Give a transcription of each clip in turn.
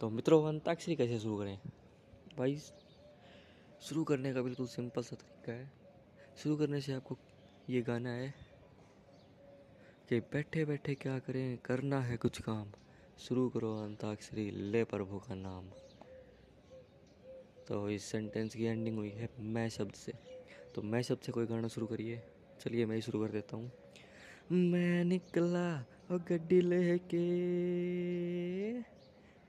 तो मित्रों अंताक्षरी कैसे शुरू करें? भाई, शुरू करने का बिल्कुल सिंपल सा तरीका है। शुरू करने से आपको ये गाना है कि बैठे बैठे क्या करें? करना है कुछ काम। शुरू करो अंताक्षरी ले प्रभु का नाम। तो इस सेंटेंस की एंडिंग हुई है, मैं शब्द से। तो मैं शब्द से कोई गाना शुरू करिए। चलिए, मैं ही शुरू कर देता हूँ। मैं निकला और गड्डी लेके।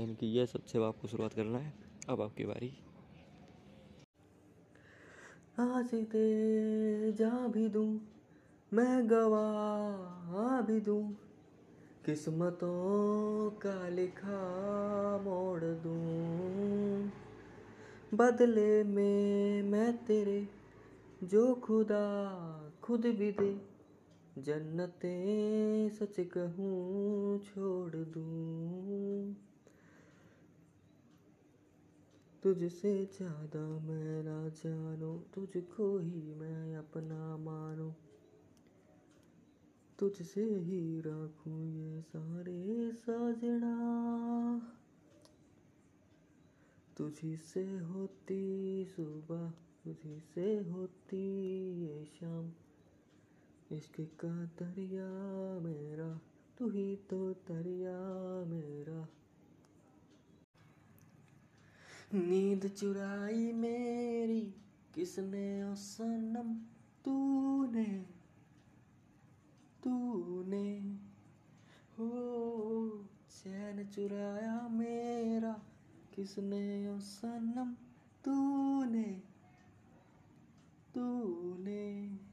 यानी कि ये सबसे आपको शुरुआत करना है, अब आपकी बारी। दे जा भी दूँ, मैं गवा भी दूँ, किस्मतों का लिखा मोड़ दूँ। बदले में मैं तेरे, जो खुदा खुद भी दे, जन्नतें सच कहूँ छोड़ दूँ तुझसे ज़्यादा मैं ना जानूं, तुझको ही मैं अपना मानूं। तुझसे ही राखूं ये सारे साजना। तुझी से होती सुबह तुझी से होती ये शाम। इश्क का दरिया मेरा, तू ही तो दरिया मेरा। नींद चुराई मेरी, किसने ओ सनम तूने? तूने। हो, चैन चुराया मेरा, किसने ओ सनम तूने? तूने।